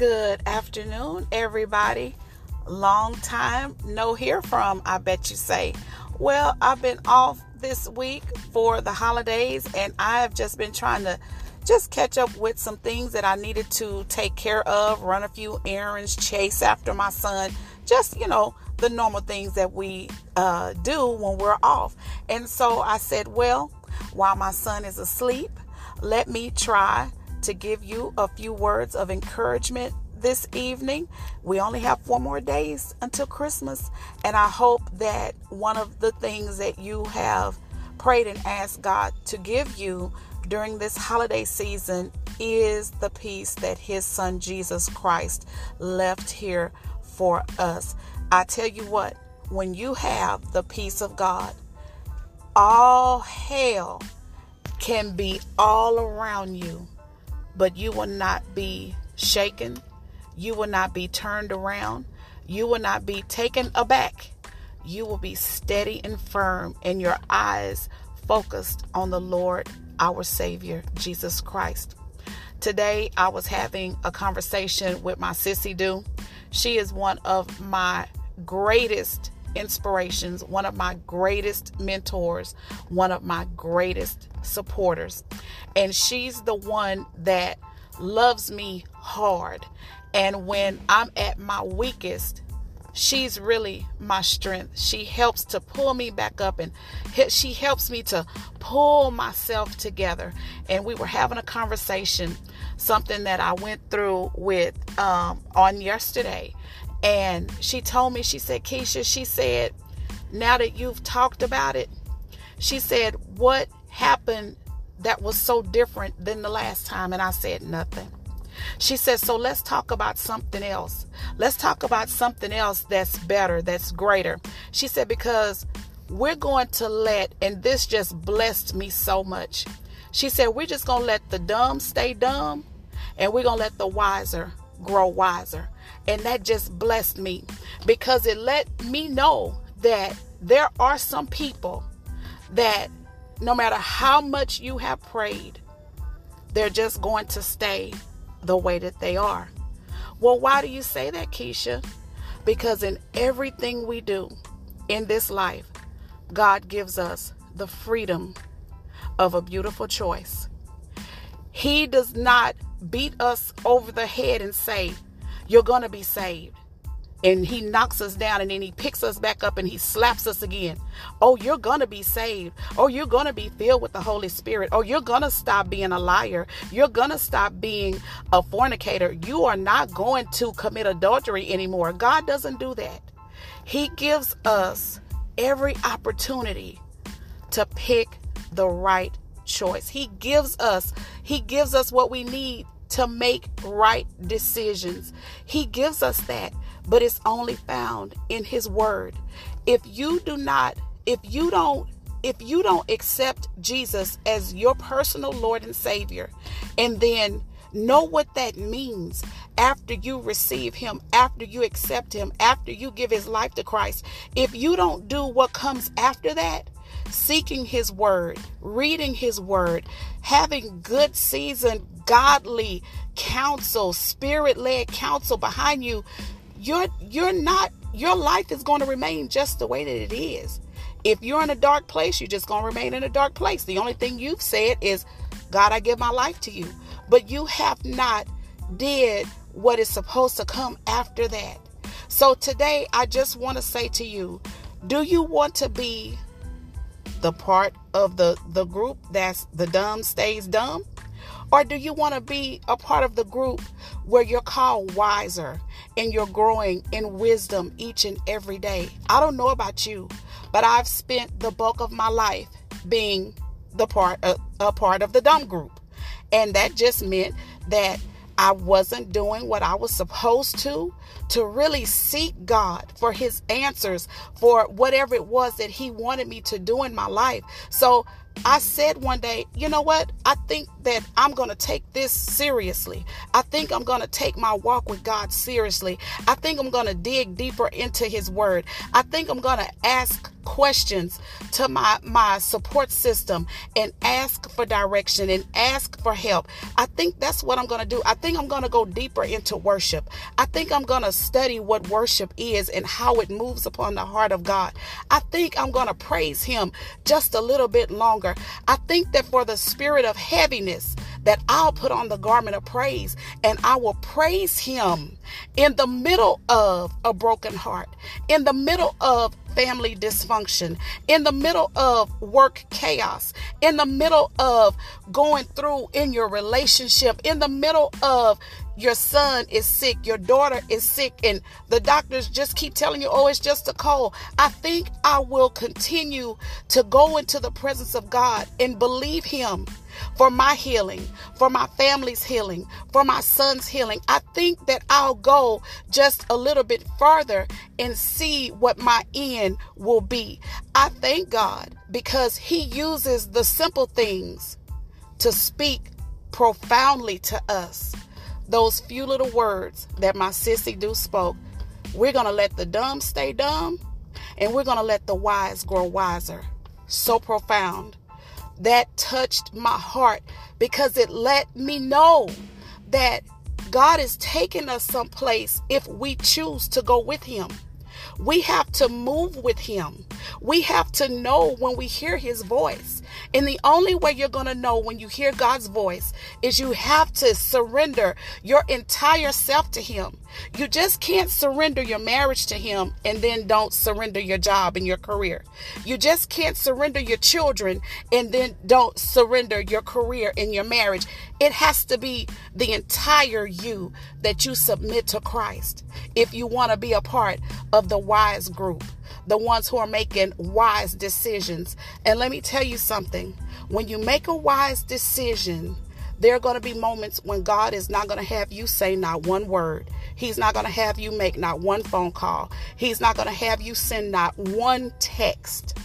Good afternoon, everybody. Long time no hear from, I bet you say. Well, I've been off this week for the holidays and I have just been trying to just catch up with some things that I needed to take care of, run a few errands, chase after my son, just, you know, the normal things that we uh, do when we're off. And so I said, well, while my son is asleep, let me try to give you a few words of encouragement this evening. We only have four more days until Christmas, and I hope that one of the things that you have prayed and asked God to give you during this holiday season is the peace that His Son Jesus Christ left here for us. I tell you what, when you have the peace of God, all hell can be all around you but you will not be shaken. You will not be turned around. You will not be taken aback. You will be steady and firm, and your eyes focused on the Lord, our Savior, Jesus Christ. Today, I was having a conversation with my sissy do. She is one of my greatest inspirations, one of my greatest mentors, one of my greatest supporters. And she's the one that loves me hard. And when I'm at my weakest, she's really my strength. She helps to pull me back up and she helps me to pull myself together. And we were having a conversation, something that I went through with um, on yesterday. And she told me, she said, Keisha, she said, now that you've talked about it, she said, what happened that was so different than the last time? And I said, nothing. She said, so let's talk about something else. Let's talk about something else that's better, that's greater. She said, because we're going to let, and this just blessed me so much. She said, we're just going to let the dumb stay dumb and we're going to let the wiser grow wiser. And that just blessed me because it let me know that there are some people that no matter how much you have prayed, they're just going to stay the way that they are. Well, why do you say that, Keisha? Because in everything we do in this life, God gives us the freedom of a beautiful choice. He does not beat us over the head and say, You're going to be saved. And he knocks us down and then he picks us back up and he slaps us again. Oh, you're going to be saved. Oh, you're going to be filled with the Holy Spirit. Oh, you're going to stop being a liar. You're going to stop being a fornicator. You are not going to commit adultery anymore. God doesn't do that. He gives us every opportunity to pick the right choice. He gives us he gives us what we need to make right decisions. He gives us that, but it's only found in his word. If you do not if you don't if you don't accept Jesus as your personal Lord and Savior and then know what that means after you receive him, after you accept him, after you give his life to Christ. If you don't do what comes after that, seeking His Word, reading His Word, having good, seasoned, godly counsel, spirit led counsel behind you, you're you're not your life is going to remain just the way that it is. If you're in a dark place, you're just going to remain in a dark place. The only thing you've said is, God, I give my life to you. But you have not did what is supposed to come after that. So today, I just want to say to you, do you want to be the part of the the group that's the dumb stays dumb? Or do you want to be a part of the group where you're called wiser and you're growing in wisdom each and every day? I don't know about you but i've spent the bulk of my life being the part uh, a part of the dumb group. And that just meant that I wasn't doing what I was supposed to, to really seek God for His answers for whatever it was that He wanted me to do in my life. So I said one day, you know what? I think that I'm going to take this seriously. I think I'm going to take my walk with God seriously. I think I'm going to dig deeper into His Word. I think I'm going to ask questions to my my support system and ask for direction and ask for help. I think that's what I'm going to do. I think I'm going to go deeper into worship. I think I'm going to study what worship is and how it moves upon the heart of God. I think I'm going to praise him just a little bit longer. I think that for the spirit of heaviness that I'll put on the garment of praise and I will praise him in the middle of a broken heart, in the middle of family dysfunction, in the middle of work chaos, in the middle of going through in your relationship, in the middle of your son is sick, your daughter is sick, and the doctors just keep telling you, oh, it's just a cold. I think I will continue to go into the presence of God and believe Him for my healing, for my family's healing, for my son's healing. I think that I'll go just a little bit further and see what my end will be. I thank God because He uses the simple things to speak profoundly to us those few little words that my sissy do spoke. We're going to let the dumb stay dumb and we're going to let the wise grow wiser. So profound. That touched my heart because it let me know that God is taking us someplace if we choose to go with Him. We have to move with Him. We have to know when we hear His voice. And the only way you're going to know when you hear God's voice is you have to surrender your entire self to Him. You just can't surrender your marriage to Him and then don't surrender your job and your career. You just can't surrender your children and then don't surrender your career and your marriage. It has to be the entire you that you submit to Christ if you want to be a part of the wise group, the ones who are making wise decisions. And let me tell you something when you make a wise decision, there are going to be moments when God is not going to have you say not one word. He's not going to have you make not one phone call. He's not going to have you send not one text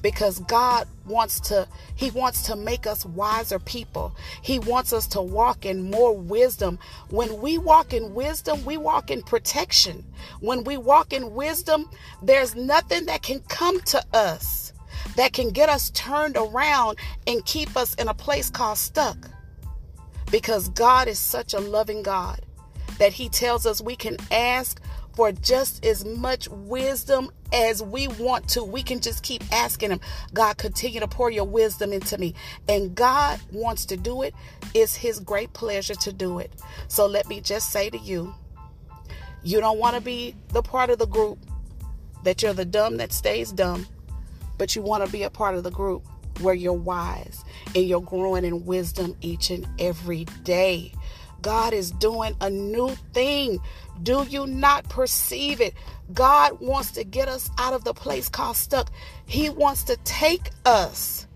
because God wants to he wants to make us wiser people. He wants us to walk in more wisdom. When we walk in wisdom, we walk in protection. When we walk in wisdom, there's nothing that can come to us that can get us turned around and keep us in a place called stuck. Because God is such a loving God that he tells us we can ask for just as much wisdom as we want to. We can just keep asking Him, God, continue to pour your wisdom into me. And God wants to do it. It's His great pleasure to do it. So let me just say to you, you don't want to be the part of the group that you're the dumb that stays dumb, but you want to be a part of the group where you're wise and you're growing in wisdom each and every day. God is doing a new thing. Do you not perceive it? God wants to get us out of the place called stuck. He wants to take us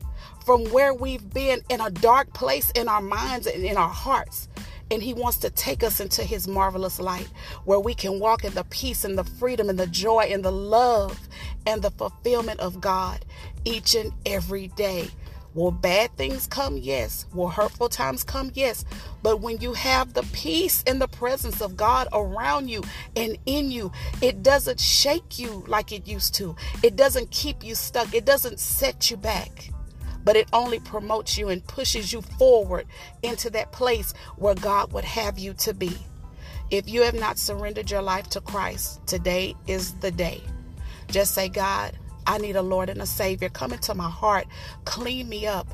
from where we've been in a dark place in our minds and in our hearts. And He wants to take us into His marvelous light where we can walk in the peace and the freedom and the joy and the love and the fulfillment of God each and every day. Will bad things come? Yes. Will hurtful times come? Yes. But when you have the peace and the presence of God around you and in you, it doesn't shake you like it used to. It doesn't keep you stuck. It doesn't set you back. But it only promotes you and pushes you forward into that place where God would have you to be. If you have not surrendered your life to Christ, today is the day. Just say, God, I need a Lord and a Savior. Come into my heart, clean me up.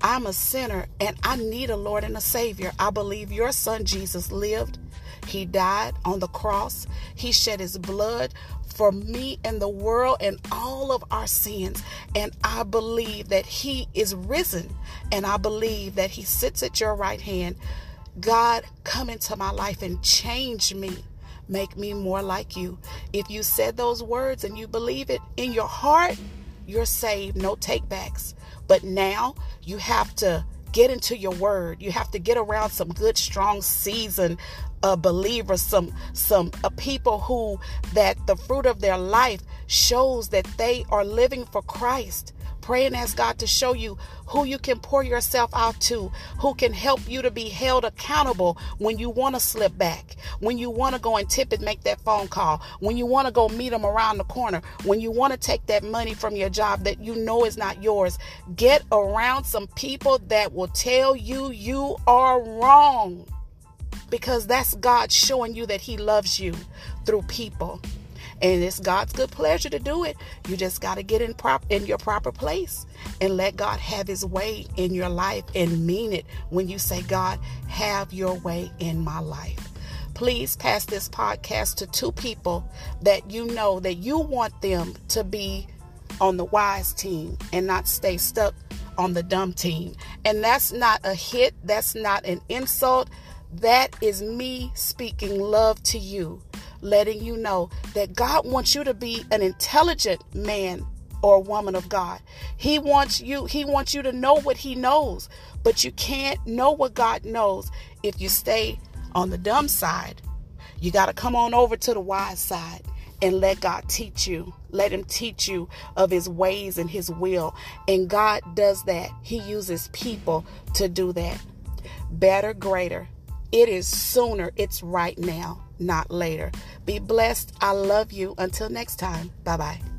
I'm a sinner and I need a Lord and a Savior. I believe your son Jesus lived. He died on the cross. He shed his blood for me and the world and all of our sins. And I believe that he is risen. And I believe that he sits at your right hand. God, come into my life and change me. Make me more like you. If you said those words and you believe it in your heart, you're saved. No takebacks. But now you have to get into your word. You have to get around some good, strong, seasoned believers, some some uh, people who that the fruit of their life shows that they are living for Christ Pray and ask God to show you who you can pour yourself out to, who can help you to be held accountable when you want to slip back, when you want to go and tip and make that phone call, when you want to go meet them around the corner, when you want to take that money from your job that you know is not yours. Get around some people that will tell you you are wrong because that's God showing you that He loves you through people. And it's God's good pleasure to do it. You just got to get in prop in your proper place and let God have his way in your life and mean it when you say, God, have your way in my life. Please pass this podcast to two people that you know that you want them to be on the wise team and not stay stuck on the dumb team. And that's not a hit, that's not an insult. That is me speaking love to you letting you know that God wants you to be an intelligent man or woman of God. He wants you he wants you to know what he knows, but you can't know what God knows if you stay on the dumb side. You got to come on over to the wise side and let God teach you. Let him teach you of his ways and his will. And God does that. He uses people to do that. Better, greater. It is sooner. It's right now not later. Be blessed. I love you. Until next time. Bye bye.